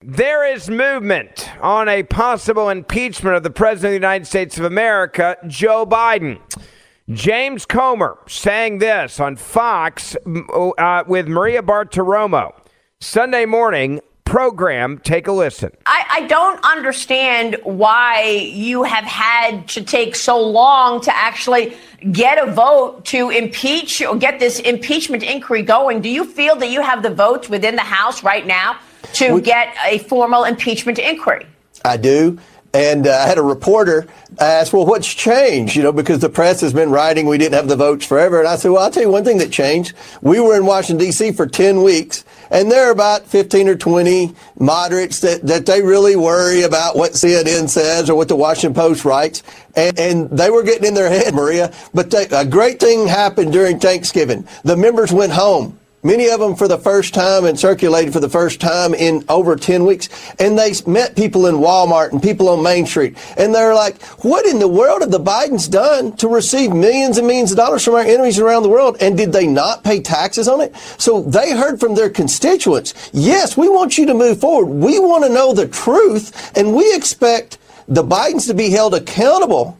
There is movement on a possible impeachment of the President of the United States of America, Joe Biden. James Comer saying this on Fox uh, with Maria Bartiromo Sunday morning program. Take a listen. I, I, don't understand why you have had to take so long to actually get a vote to impeach or get this impeachment inquiry going. Do you feel that you have the votes within the House right now to we, get a formal impeachment inquiry. I do. And uh, I had a reporter ask, well, what's changed? You know, because the press has been writing we didn't have the votes forever. And I said, well, I'll tell you one thing that changed. We were in Washington, D.C. for 10 weeks, and there are about 15 or 20 moderates that, that they really worry about what CNN says or what the Washington Post writes. And, and they were getting in their head, Maria. But they, a great thing happened during Thanksgiving. The members went home Many of them for the first time and circulated for the first time in over 10 weeks. And they met people in Walmart and people on Main Street. And they're like, what in the world have the Bidens done to receive millions and millions of dollars from our enemies around the world? And did they not pay taxes on it? So they heard from their constituents, yes, we want you to move forward. We want to know the truth. And we expect the Bidens to be held accountable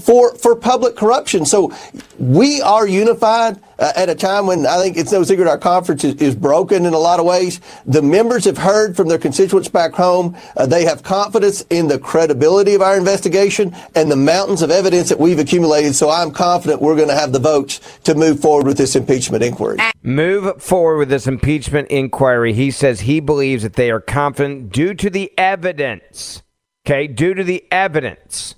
for, for public corruption. So we are unified uh, at a time when I think it's no secret our conference is, is, broken in a lot of ways. The members have heard from their constituents back home. Uh, they have confidence in the credibility of our investigation and the mountains of evidence that we've accumulated. So I'm confident we're going to have the votes to move forward with this impeachment inquiry. Move forward with this impeachment inquiry. He says he believes that they are confident due to the evidence. Okay, due to the evidence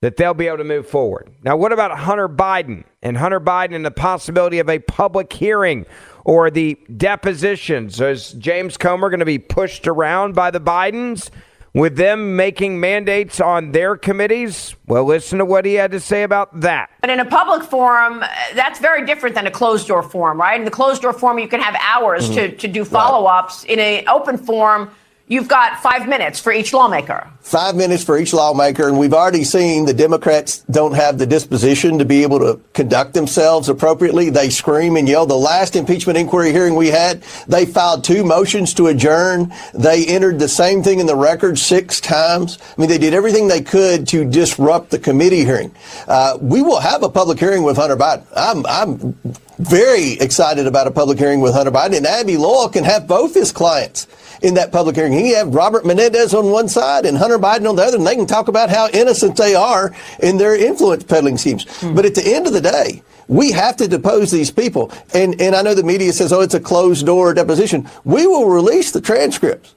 that they'll be able to move forward. Now, what about Hunter Biden and Hunter Biden and the possibility of a public hearing or the depositions? Is James Comer going to be pushed around by the Bidens with them making mandates on their committees? Well, listen to what he had to say about that. But in a public forum, that's very different than a closed door forum, right? In the closed door forum, you can have hours mm-hmm. to, to do follow ups. Right. In an open forum, You've got five minutes for each lawmaker. Five minutes for each lawmaker. And we've already seen the Democrats don't have the disposition to be able to conduct themselves appropriately. They scream and yell. The last impeachment inquiry hearing we had, they filed two motions to adjourn. They entered the same thing in the record six times. I mean, they did everything they could to disrupt the committee hearing. Uh, we will have a public hearing with Hunter Biden. I'm, I'm very excited about a public hearing with Hunter Biden. And Abbe Lowell can have both his clients in that public hearing. He have Robert Menendez on one side and Hunter Biden on the other, and they can talk about how innocent they are in their influence peddling schemes. Mm-hmm. But at the end of the day, we have to depose these people. And, and I know the media says, oh, it's a closed door deposition. We will release the transcripts.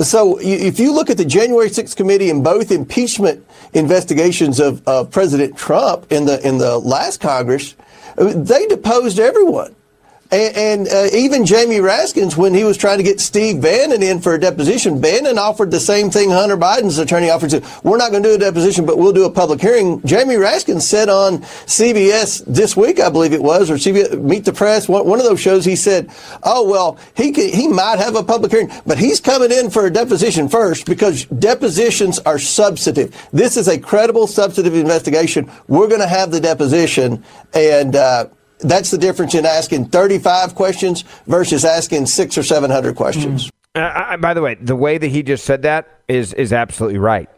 So if you look at the January 6th committee and both impeachment investigations of, of President Trump in the in the last Congress, they deposed everyone. And, and uh, even Jamie Raskins, when he was trying to get Steve Bannon in for a deposition, Bannon offered the same thing Hunter Biden's attorney offered. Said, We're not going to do a deposition, but we'll do a public hearing. Jamie Raskins said on CBS this week, I believe it was, or CBS Meet the Press, one, one of those shows, he said, "Oh well, he could, he might have a public hearing, but he's coming in for a deposition first because depositions are substantive. This is a credible substantive investigation. We're going to have the deposition and." Uh, that's the difference in asking 35 questions versus asking six or 700 questions. Uh, I, by the way, the way that he just said that is is absolutely right.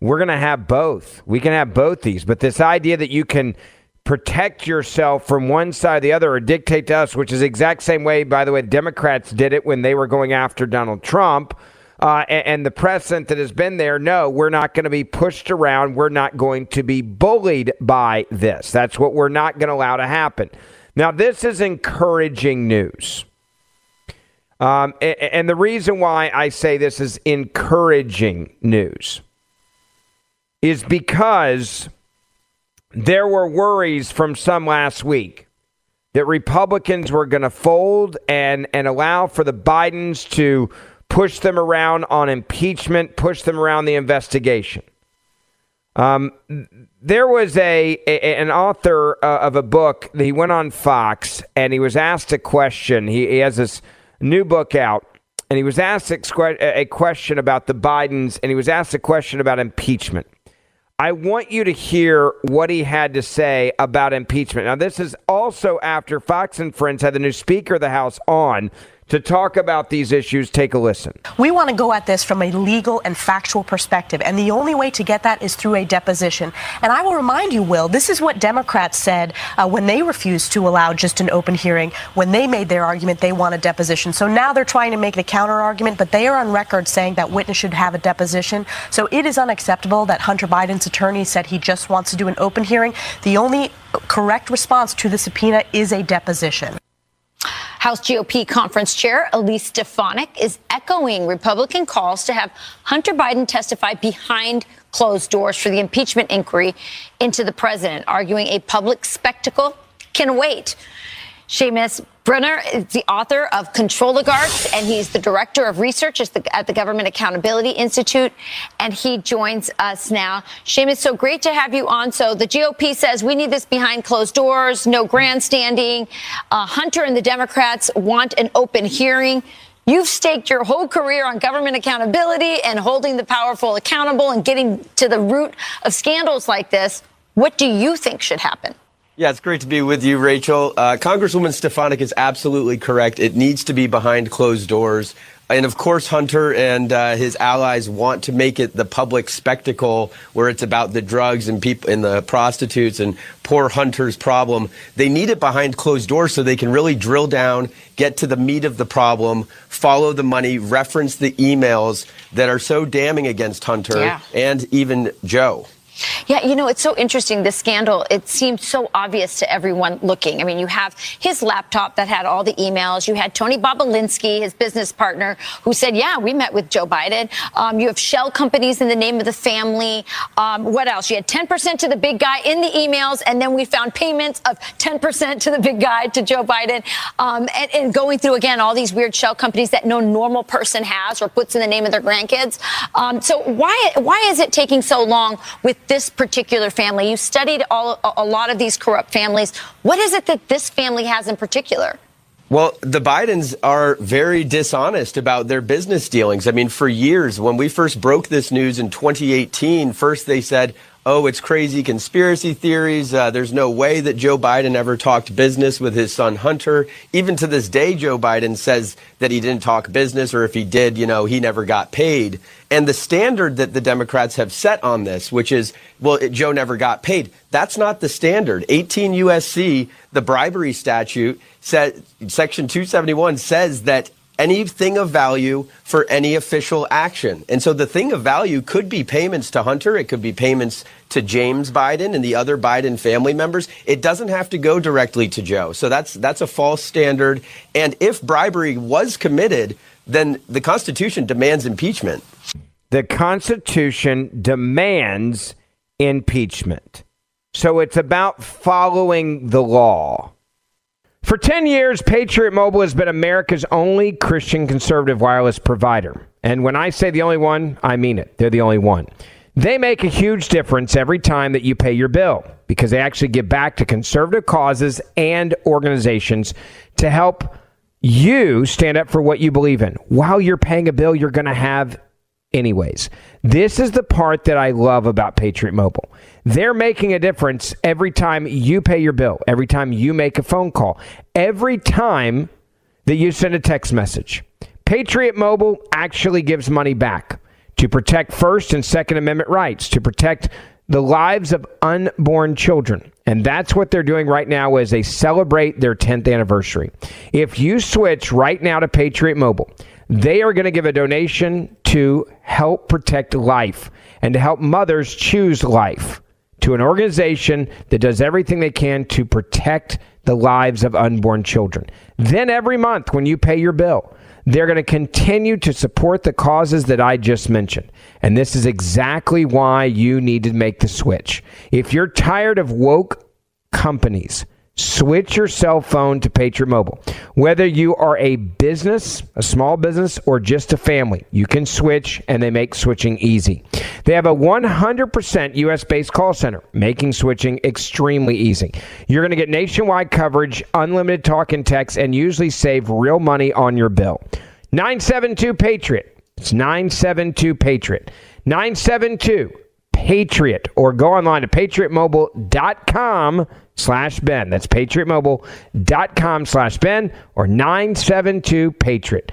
We're going to have both. We can have both these, but this idea that you can protect yourself from one side or the other or dictate to us, which is the exact same way, by the way, Democrats did it when they were going after Donald Trump. Uh, and, and, the precedent that has been there, no, we're not going to be pushed around. We're not going to be bullied by this. That's what we're not going to allow to happen. Now, this is encouraging news. Um, and, and the reason why I say this is encouraging news is because there were worries from some last week that Republicans were going to fold and, and allow for the Bidens to push them around on impeachment, push them around the investigation. Um, there was a, a an author uh, of a book. He went on Fox and he was asked a question. He, he has this new book out, and he was asked a, a question about the Bidens, and he was asked a question about impeachment. I want you to hear what he had to say about impeachment. Now, this is also after Fox and Friends had the new Speaker of the House on to talk about these issues. Take a listen. We want to go at this from a legal and factual perspective, and the only way to get that is through a deposition. And I will remind you, Will, this is what Democrats said uh, when they refused to allow just an open hearing. When they made their argument, they want a deposition. So now they're trying to make the counter argument, but they are on record saying that witness should have a deposition. So it is unacceptable that Hunter Biden's attorney said he just wants to do an open hearing. The only correct response to the subpoena is a deposition. House GOP conference chair Elise Stefanik is echoing Republican calls to have Hunter Biden testify behind closed doors for the impeachment inquiry into the president, arguing a public spectacle can wait. Seamus Bruner is the author of Controligarchs, and he's the director of research at the, at the, Government Accountability Institute, and he joins us now. Seamus, so great to have you on. So the GOP says we need this behind closed doors, no grandstanding. Uh, Hunter and the Democrats want an open hearing. You've staked your whole career on government accountability and holding the powerful accountable and getting to the root of scandals like this. What do you think should happen? Yeah, it's great to be with you, Rachel. Uh, Congresswoman Stefanik is absolutely correct. It needs to be behind closed doors. And of course, Hunter and uh, his allies want to make it the public spectacle where it's about the drugs and people and the prostitutes and poor Hunter's problem. They need it behind closed doors so they can really drill down, get to the meat of the problem, follow the money, reference the emails that are so damning against Hunter yeah. and even Joe. Yeah, you know, it's so interesting. This scandal, it seemed so obvious to everyone looking. I mean, you have his laptop that had all the emails. You had Tony Bobulinski, his business partner, who said, yeah, we met with Joe Biden. Um, you have shell companies in the name of the family. Um, what else? You had 10% to the big guy in the emails, and then we found payments of 10% to the big guy to Joe Biden. Um, and, and, going through, again, all these weird shell companies that no normal person has or puts in the name of their grandkids. Um, so why, why is it taking so long with this particular family? You studied all, a lot of these corrupt families. What is it that this family has in particular? Well, the Bidens are very dishonest about their business dealings. I mean, for years, when we first broke this news in 2018, first they said, oh, it's crazy conspiracy theories. Uh, there's no way that Joe Biden ever talked business with his son Hunter. Even to this day, Joe Biden says that he didn't talk business, or if he did, you know, he never got paid. And the standard that the Democrats have set on this, which is, well, it, Joe never got paid, that's not the standard. 18 USC, the bribery statute, said, Section 271 says that anything of value for any official action. And so the thing of value could be payments to Hunter, it could be payments to James Biden and the other Biden family members. It doesn't have to go directly to Joe. So that's that's a false standard. And if bribery was committed, then the Constitution demands impeachment. The Constitution demands impeachment. So it's about following the law. For 10 years, Patriot Mobile has been America's only Christian conservative wireless provider. And when I say the only one, I mean it. They're the only one. They make a huge difference every time that you pay your bill because they actually give back to conservative causes and organizations to help you stand up for what you believe in while you're paying a bill you're going to have anyways. This is the part that I love about Patriot Mobile. They're making a difference every time you pay your bill, every time you make a phone call, every time that you send a text message. Patriot Mobile actually gives money back to protect First and Second Amendment rights, to protect the lives of unborn children. And that's what they're doing right now as they celebrate their 10th anniversary. If you switch right now to Patriot Mobile, they are going to give a donation to help protect life and to help mothers choose life to an organization that does everything they can to protect the lives of unborn children. Then every month when you pay your bill, they're going to continue to support the causes that I just mentioned. And this is exactly why you need to make the switch. If you're tired of woke companies, switch your cell phone to Patriot Mobile. Whether you are a business, a small business, or just a family, you can switch and they make switching easy. They have a 100% US based call center, making switching extremely easy. You're going to get nationwide coverage, unlimited talk and text, and usually save real money on your bill. 972 Patriot. It's 972 Patriot. 972 Patriot. Or go online to patriotmobile.com slash Ben. That's patriotmobile.com slash Ben or 972 Patriot.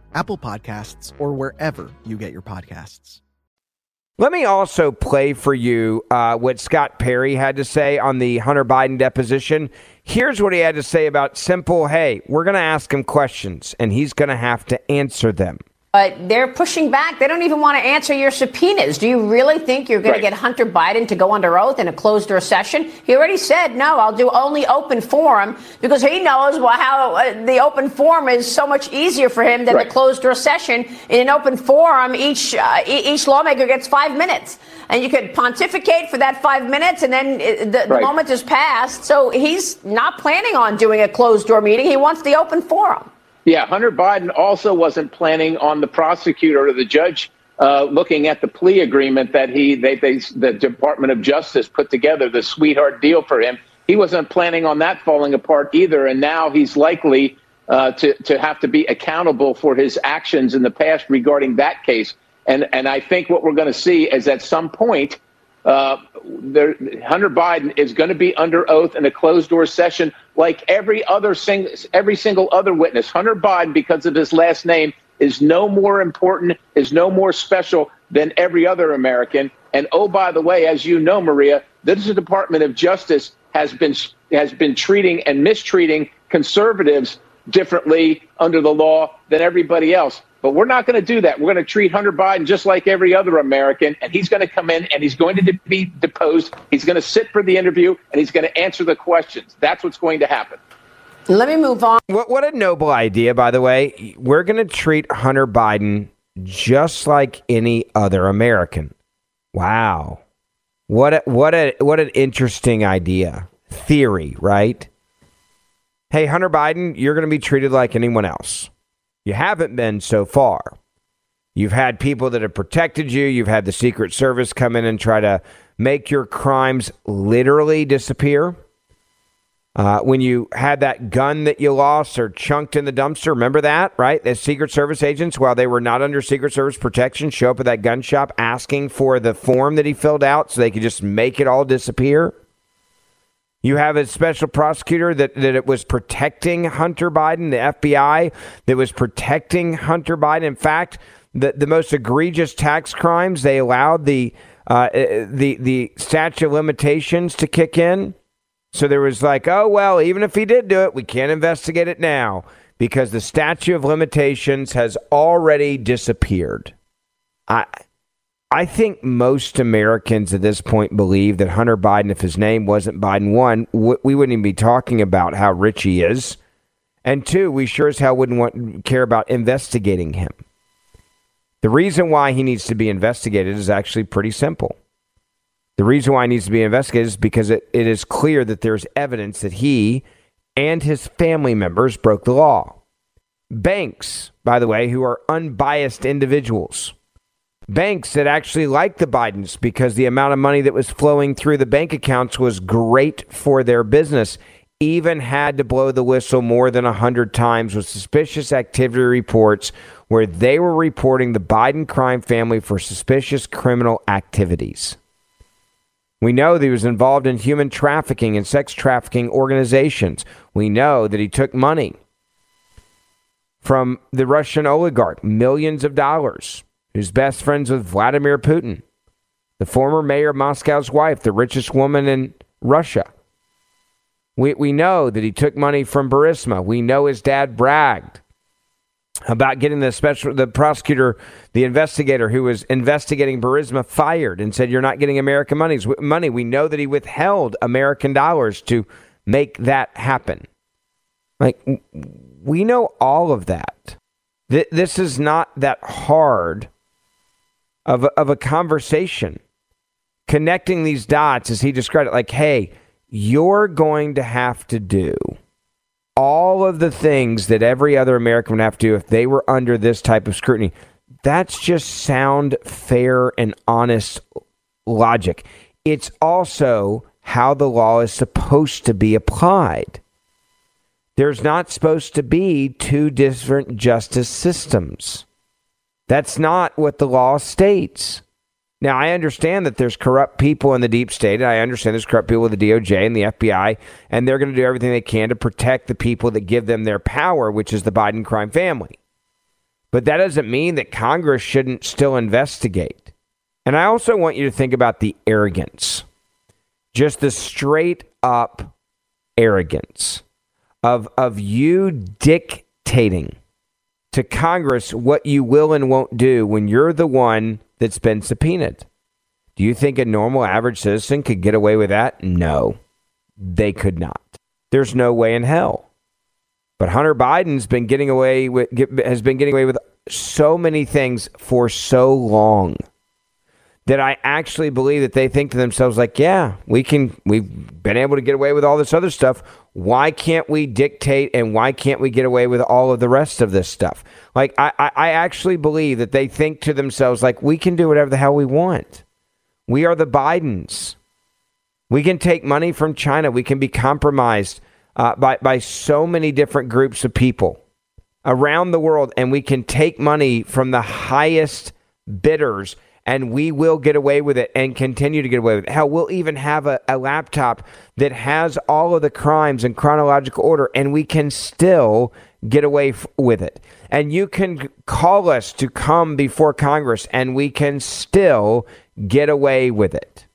Apple Podcasts, or wherever you get your podcasts. Let me also play for you uh, what Scott Perry had to say on the Hunter Biden deposition. Here's what he had to say about simple hey, we're going to ask him questions, and he's going to have to answer them. But they're pushing back. They don't even want to answer your subpoenas. Do you really think you're going Right. to get Hunter Biden to go under oath in a closed door session? He already said, no, I'll do only open forum because he knows well, how uh, the open forum is so much easier for him than Right. the closed door session. In an open forum, each, uh, e- each lawmaker gets five minutes. And you could pontificate for that five minutes, and then uh, the, the moment is passed. So he's not planning on doing a closed door meeting. He wants the open forum. Yeah, Hunter Biden also wasn't planning on the prosecutor or the judge uh, looking at the plea agreement that he they, they the Department of Justice put together, the sweetheart deal for him. He wasn't planning on that falling apart either, and now he's likely uh, to to have to be accountable for his actions in the past regarding that case. And and I think what we're going to see is at some point uh, there, Hunter Biden is going to be under oath in a closed door session, like every other sing, every single other witness. Hunter Biden, because of his last name, is no more important, is no more special than every other American. And oh, by the way, as you know, Maria, this Department of Justice has been has been treating and mistreating conservatives differently under the law than everybody else. But we're not going to do that. We're going to treat Hunter Biden just like every other American, and he's going to come in and he's going to be deposed. He's going to sit for the interview and he's going to answer the questions. That's what's going to happen. Let me move on. What what a noble idea, by the way. We're going to treat Hunter Biden just like any other American. Wow. What a, what a what an interesting idea. Theory, right? Hey, Hunter Biden, you're going to be treated like anyone else. You haven't been so far. You've had people that have protected you. You've had the Secret Service come in and try to make your crimes literally disappear. Uh, when you had that gun that you lost or chunked in the dumpster, remember that, right? The Secret Service agents, while they were not under Secret Service protection, show up at that gun shop asking for the form that he filled out so they could just make it all disappear. You have a special prosecutor that, that it was protecting Hunter Biden, the FBI that was protecting Hunter Biden. In fact, the, the most egregious tax crimes, they allowed the, uh, the, the statute of limitations to kick in. So there was like, oh, well, even if he did do it, we can't investigate it now because the statute of limitations has already disappeared. I. I think most Americans at this point believe that Hunter Biden, if his name wasn't Biden, one, we wouldn't even be talking about how rich he is, and two, we sure as hell wouldn't want care about investigating him. The reason why he needs to be investigated is actually pretty simple. The reason why he needs to be investigated is because it, it is clear that there's evidence that he and his family members broke the law. Banks, by the way, who are unbiased individuals banks that actually liked the Bidens because the amount of money that was flowing through the bank accounts was great for their business, even had to blow the whistle more than 100 times with suspicious activity reports where they were reporting the Biden crime family for suspicious criminal activities. We know that he was involved in human trafficking and sex trafficking organizations. We know that he took money from the Russian oligarch, millions of dollars who's best friends with Vladimir Putin, the former mayor of Moscow's wife, the richest woman in Russia. We, we know that he took money from Burisma. We know his dad bragged about getting the special the prosecutor, the investigator who was investigating Burisma fired and said you're not getting American money's money. We know that he withheld American dollars to make that happen. Like we know all of that. Th- this is not that hard of of a conversation. Connecting these dots, as he described it, like, hey, you're going to have to do all of the things that every other American would have to do if they were under this type of scrutiny. That's just sound, fair, and honest logic. It's also how the law is supposed to be applied. There's not supposed to be two different justice systems. That's not what the law states. Now, I understand that there's corrupt people in the deep state, and I understand there's corrupt people with the DOJ and the FBI, and they're going to do everything they can to protect the people that give them their power, which is the Biden crime family. But that doesn't mean that Congress shouldn't still investigate. And I also want you to think about the arrogance, just the straight up arrogance of, of you dictating to Congress what you will and won't do when you're the one that's been subpoenaed. Do you think a normal average citizen could get away with that? No, they could not. There's no way in hell. But Hunter Biden's been getting away with has been getting away with so many things for so long that I actually believe that they think to themselves like, yeah, we can we've been able to get away with all this other stuff. Why can't we dictate and why can't we get away with all of the rest of this stuff? Like I, I, actually believe that they think to themselves like we can do whatever the hell we want. We are the Bidens. We can take money from China. We can be compromised uh, by by so many different groups of people around the world, and we can take money from the highest bidders and we will get away with it and continue to get away with it. Hell, we'll even have a, a laptop that has all of the crimes in chronological order, and we can still get away f- with it. And you can call us to come before Congress, and we can still get away with it.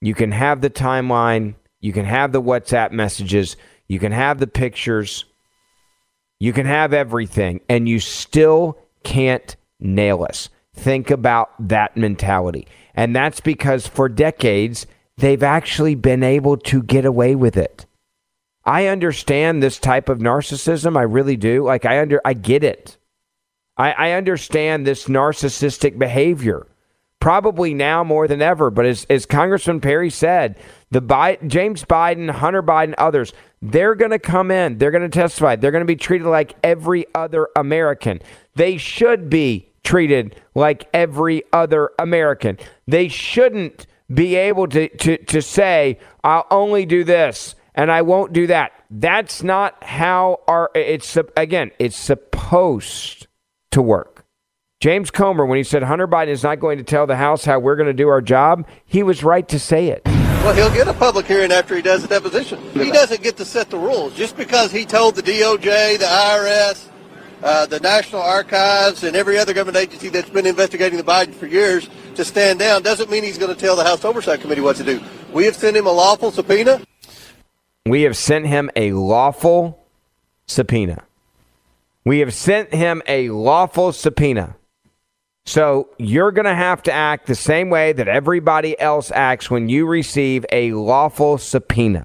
You can have the timeline, you can have the WhatsApp messages, you can have the pictures, you can have everything, and you still can't nail us think about that mentality. And that's because for decades, they've actually been able to get away with it. I understand this type of narcissism. I really do. Like I under I get it. I, I understand this narcissistic behavior. Probably now more than ever. But as, as Congressman Perry said, the Biden, James Biden, Hunter Biden, others, they're going to come in. They're going to testify. They're going to be treated like every other American. They should be treated like every other American. They shouldn't be able to, to, to say, I'll only do this and I won't do that. That's not how our, it's, again, it's supposed to work. James Comer, when he said Hunter Biden is not going to tell the House how we're going to do our job, he was right to say it. Well, he'll get a public hearing after he does the deposition. He doesn't get to set the rules. Just because he told the DOJ, the IRS, uh, the National Archives and every other government agency that's been investigating the Biden for years to stand down doesn't mean he's going to tell the House Oversight Committee what to do. We have sent him a lawful subpoena. We have sent him a lawful subpoena. We have sent him a lawful subpoena. So you're going to have to act the same way that everybody else acts when you receive a lawful subpoena.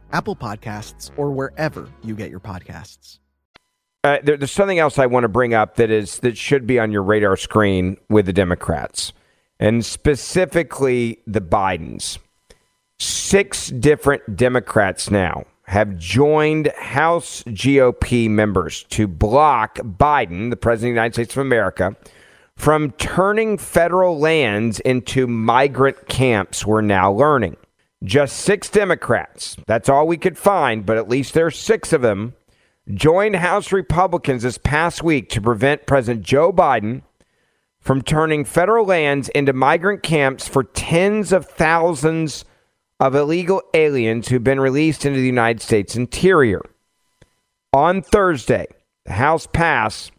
Apple Podcasts, or wherever you get your podcasts. Uh, there, there's something else I want to bring up that is that should be on your radar screen with the Democrats, and specifically the Bidens. Six different Democrats now have joined House GOP members to block Biden, the President of the United States of America, from turning federal lands into migrant camps, we're now learning. Just six Democrats, that's all we could find, but at least there's six of them, joined House Republicans this past week to prevent President Joe Biden from turning federal lands into migrant camps for tens of thousands of illegal aliens who've been released into the United States interior. On Thursday, the House passed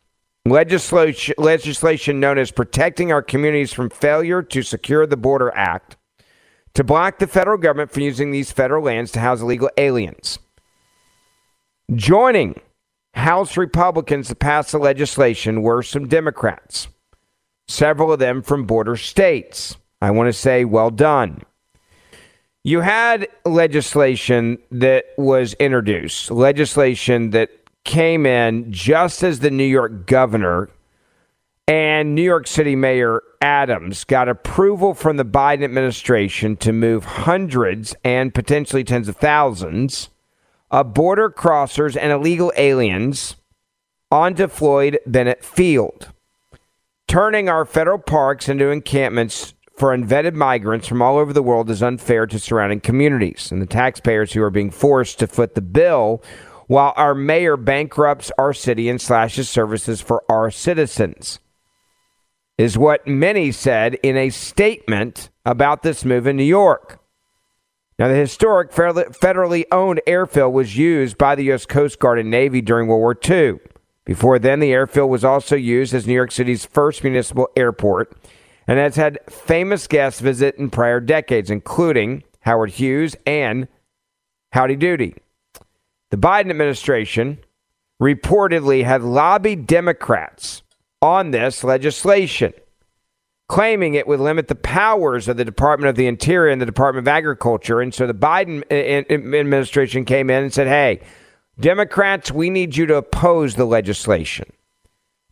legislation, legislation known as Protecting Our Communities from Failure to Secure the Border Act to block the federal government from using these federal lands to house illegal aliens. Joining House Republicans to pass the legislation were some Democrats, several of them from border states. I want to say, well done. You had legislation that was introduced, legislation that came in just as the New York governor and New York City Mayor Adams got approval from the Biden administration to move hundreds and potentially tens of thousands of border crossers and illegal aliens onto Floyd Bennett Field, turning our federal parks into encampments for unvetted migrants from all over the world is unfair to surrounding communities and the taxpayers who are being forced to foot the bill while our mayor bankrupts our city and slashes services for our citizens. Is what many said in a statement about this move in New York. Now, the historic federally owned airfield was used by the U.S. Coast Guard and Navy during World War II. Before then, the airfield was also used as New York City's first municipal airport and has had famous guests visit in prior decades, including Howard Hughes and Howdy Doody. The Biden administration reportedly had lobbied Democrats on this legislation, claiming it would limit the powers of the Department of the Interior and the Department of Agriculture. And so the Biden uh, administration came in and said, hey, Democrats, we need you to oppose the legislation.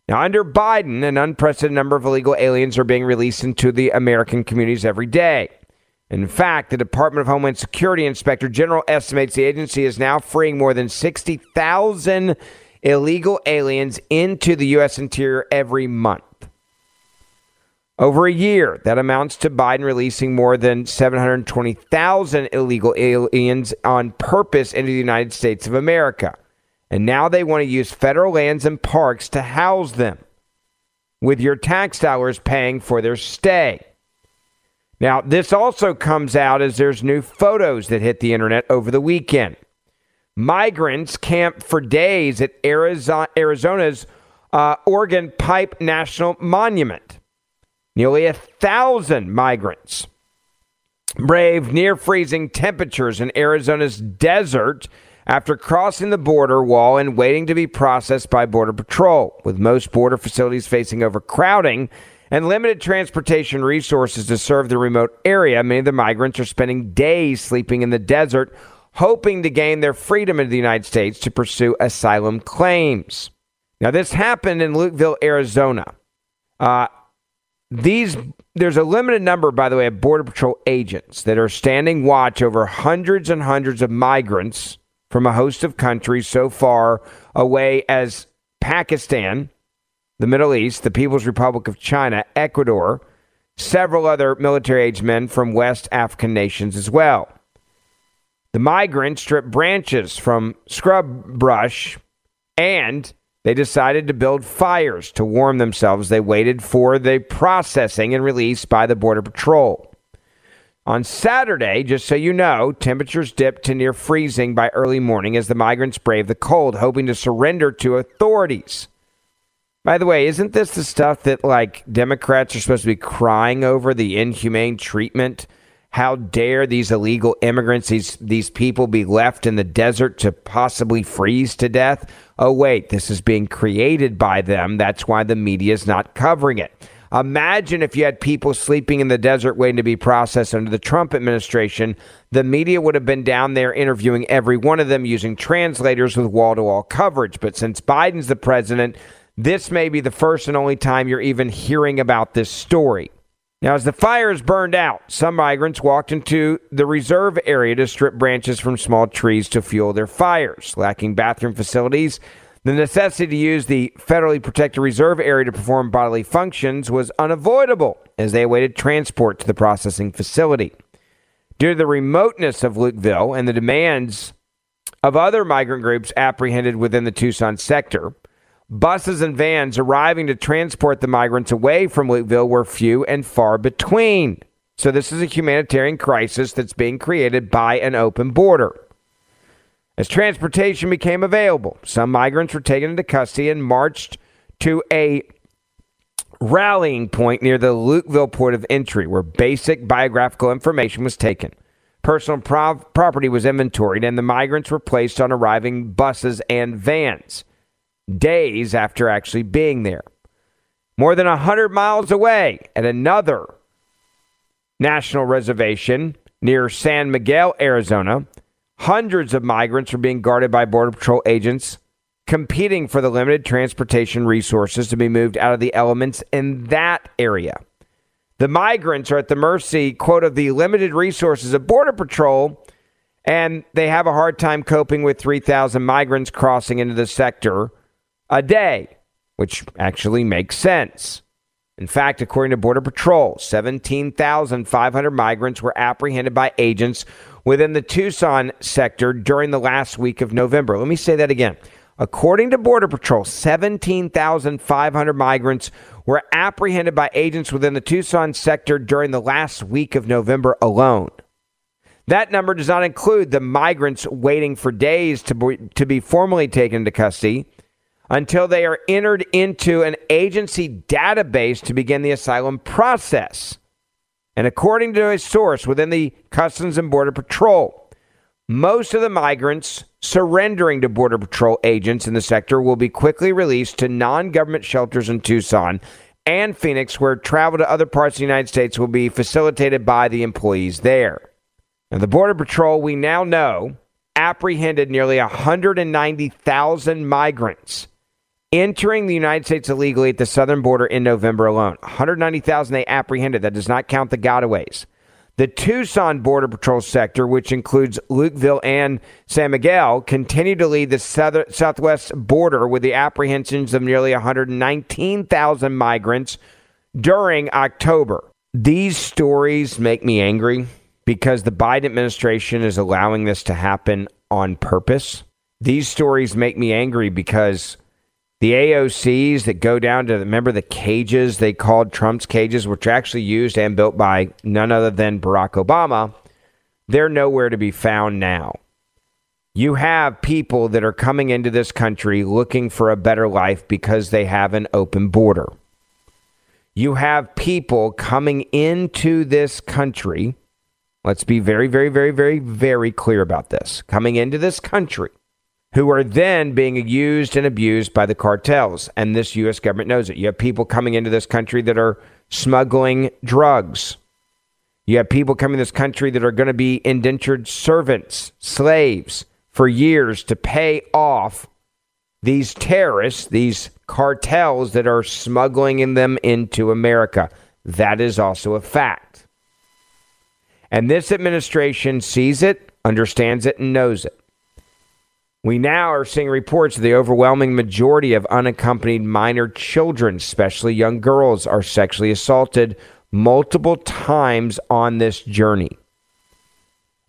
Now, under Biden, an unprecedented number of illegal aliens are being released into the American communities every day. In fact, the Department of Homeland Security Inspector General estimates the agency is now freeing more than 60,000 illegal aliens into the U.S. interior every month. Over a year, that amounts to Biden releasing more than 720,000 illegal aliens on purpose into the United States of America. And now they want to use federal lands and parks to house them, with your tax dollars paying for their stay. Now, this also comes out as there's new photos that hit the internet over the weekend. Migrants camped for days at Arizona's uh, Organ Pipe National Monument. Nearly a thousand migrants braved near freezing temperatures in Arizona's desert after crossing the border wall and waiting to be processed by Border Patrol, with most border facilities facing overcrowding and limited transportation resources to serve the remote area, many of the migrants are spending days sleeping in the desert, hoping to gain their freedom in the United States to pursue asylum claims. Now, this happened in Lukeville, Arizona. Uh, these there's a limited number, by the way, of Border Patrol agents that are standing watch over hundreds and hundreds of migrants from a host of countries so far away as Pakistan, the Middle East, the People's Republic of China, Ecuador, several other military age men from West African nations as well. The migrants stripped branches from scrub brush and they decided to build fires to warm themselves. They waited for the processing and release by the Border Patrol. On Saturday, just so you know, temperatures dipped to near freezing by early morning as the migrants braved the cold, hoping to surrender to authorities. By the way, isn't this the stuff that like Democrats are supposed to be crying over the inhumane treatment? How dare these illegal immigrants, these these people be left in the desert to possibly freeze to death? Oh wait, this is being created by them. That's why the media is not covering it. Imagine if you had people sleeping in the desert waiting to be processed under the Trump administration. The media would have been down there interviewing every one of them using translators with wall to wall coverage. But since Biden's the president, this may be the first and only time you're even hearing about this story. Now, as the fires burned out, some migrants walked into the reserve area to strip branches from small trees to fuel their fires. Lacking bathroom facilities, the necessity to use the federally protected reserve area to perform bodily functions was unavoidable as they awaited transport to the processing facility. Due to the remoteness of Lukeville and the demands of other migrant groups apprehended within the Tucson sector, Buses and vans arriving to transport the migrants away from Lukeville were few and far between. So, this is a humanitarian crisis that's being created by an open border. As transportation became available, some migrants were taken into custody and marched to a rallying point near the Lukeville port of entry where basic biographical information was taken. Personal prov- property was inventoried, and the migrants were placed on arriving buses and vans days after actually being there. More than 100 miles away at another national reservation near San Miguel, Arizona, hundreds of migrants were being guarded by Border Patrol agents competing for the limited transportation resources to be moved out of the elements in that area. The migrants are at the mercy, quote, of the limited resources of Border Patrol, and they have a hard time coping with 3,000 migrants crossing into the sector a day, which actually makes sense. In fact, according to Border Patrol, 17,500 migrants were apprehended by agents within the Tucson sector during the last week of November. Let me say that again. According to Border Patrol, 17,500 migrants were apprehended by agents within the Tucson sector during the last week of November alone. That number does not include the migrants waiting for days to be, to be formally taken into custody until they are entered into an agency database to begin the asylum process. And according to a source within the Customs and Border Patrol, most of the migrants surrendering to Border Patrol agents in the sector will be quickly released to non government shelters in Tucson and Phoenix, where travel to other parts of the United States will be facilitated by the employees there. Now, the Border Patrol, we now know, apprehended nearly 190,000 migrants entering the United States illegally at the southern border in November alone. 190,000 they apprehended. That does not count the gotaways. The Tucson Border Patrol sector, which includes Lukeville and San Miguel, continued to lead the southwest border with the apprehensions of nearly 119,000 migrants during October. These stories make me angry because the Biden administration is allowing this to happen on purpose. These stories make me angry because the AOCs that go down to remember the cages they called Trump's cages, which are actually used and built by none other than Barack Obama, they're nowhere to be found now. You have people that are coming into this country looking for a better life because they have an open border. You have people coming into this country. Let's be very, very, very, very, very clear about this. Coming into this country who are then being used and abused by the cartels. And this U.S. government knows it. You have people coming into this country that are smuggling drugs. You have people coming to this country that are going to be indentured servants, slaves for years to pay off these terrorists, these cartels that are smuggling in them into America. That is also a fact. And this administration sees it, understands it, and knows it. We now are seeing reports of the overwhelming majority of unaccompanied minor children, especially young girls, are sexually assaulted multiple times on this journey.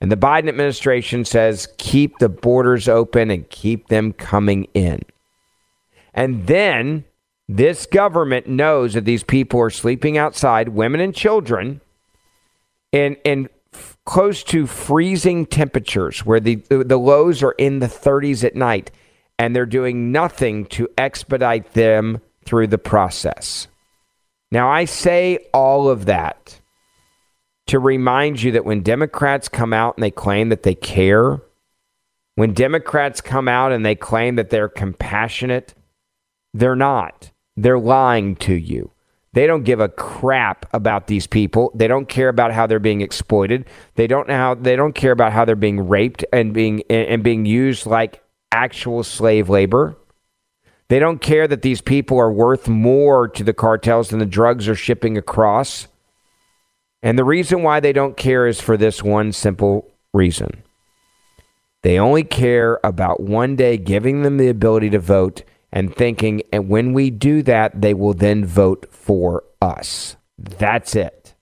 And the Biden administration says keep the borders open and keep them coming in. And then this government knows that these people are sleeping outside, women and children, in, in close to freezing temperatures where the, the lows are in the 30s at night and they're doing nothing to expedite them through the process. Now, I say all of that to remind you that when Democrats come out and they claim that they care, when Democrats come out and they claim that they're compassionate, they're not. They're lying to you. They don't give a crap about these people. They don't care about how they're being exploited. They don't know how they don't care about how they're being raped and being and being used like actual slave labor. They don't care that these people are worth more to the cartels than the drugs are shipping across. And the reason why they don't care is for this one simple reason. They only care about one day giving them the ability to vote and thinking, and when we do that, they will then vote for us. That's it.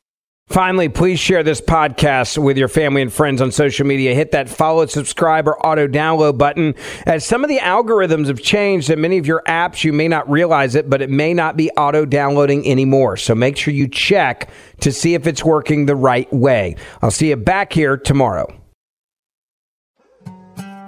Finally, please share this podcast with your family and friends on social media. Hit that follow, subscribe, or auto download button. As some of the algorithms have changed in many of your apps, you may not realize it, but it may not be auto downloading anymore. So make sure you check to see if it's working the right way. I'll see you back here tomorrow.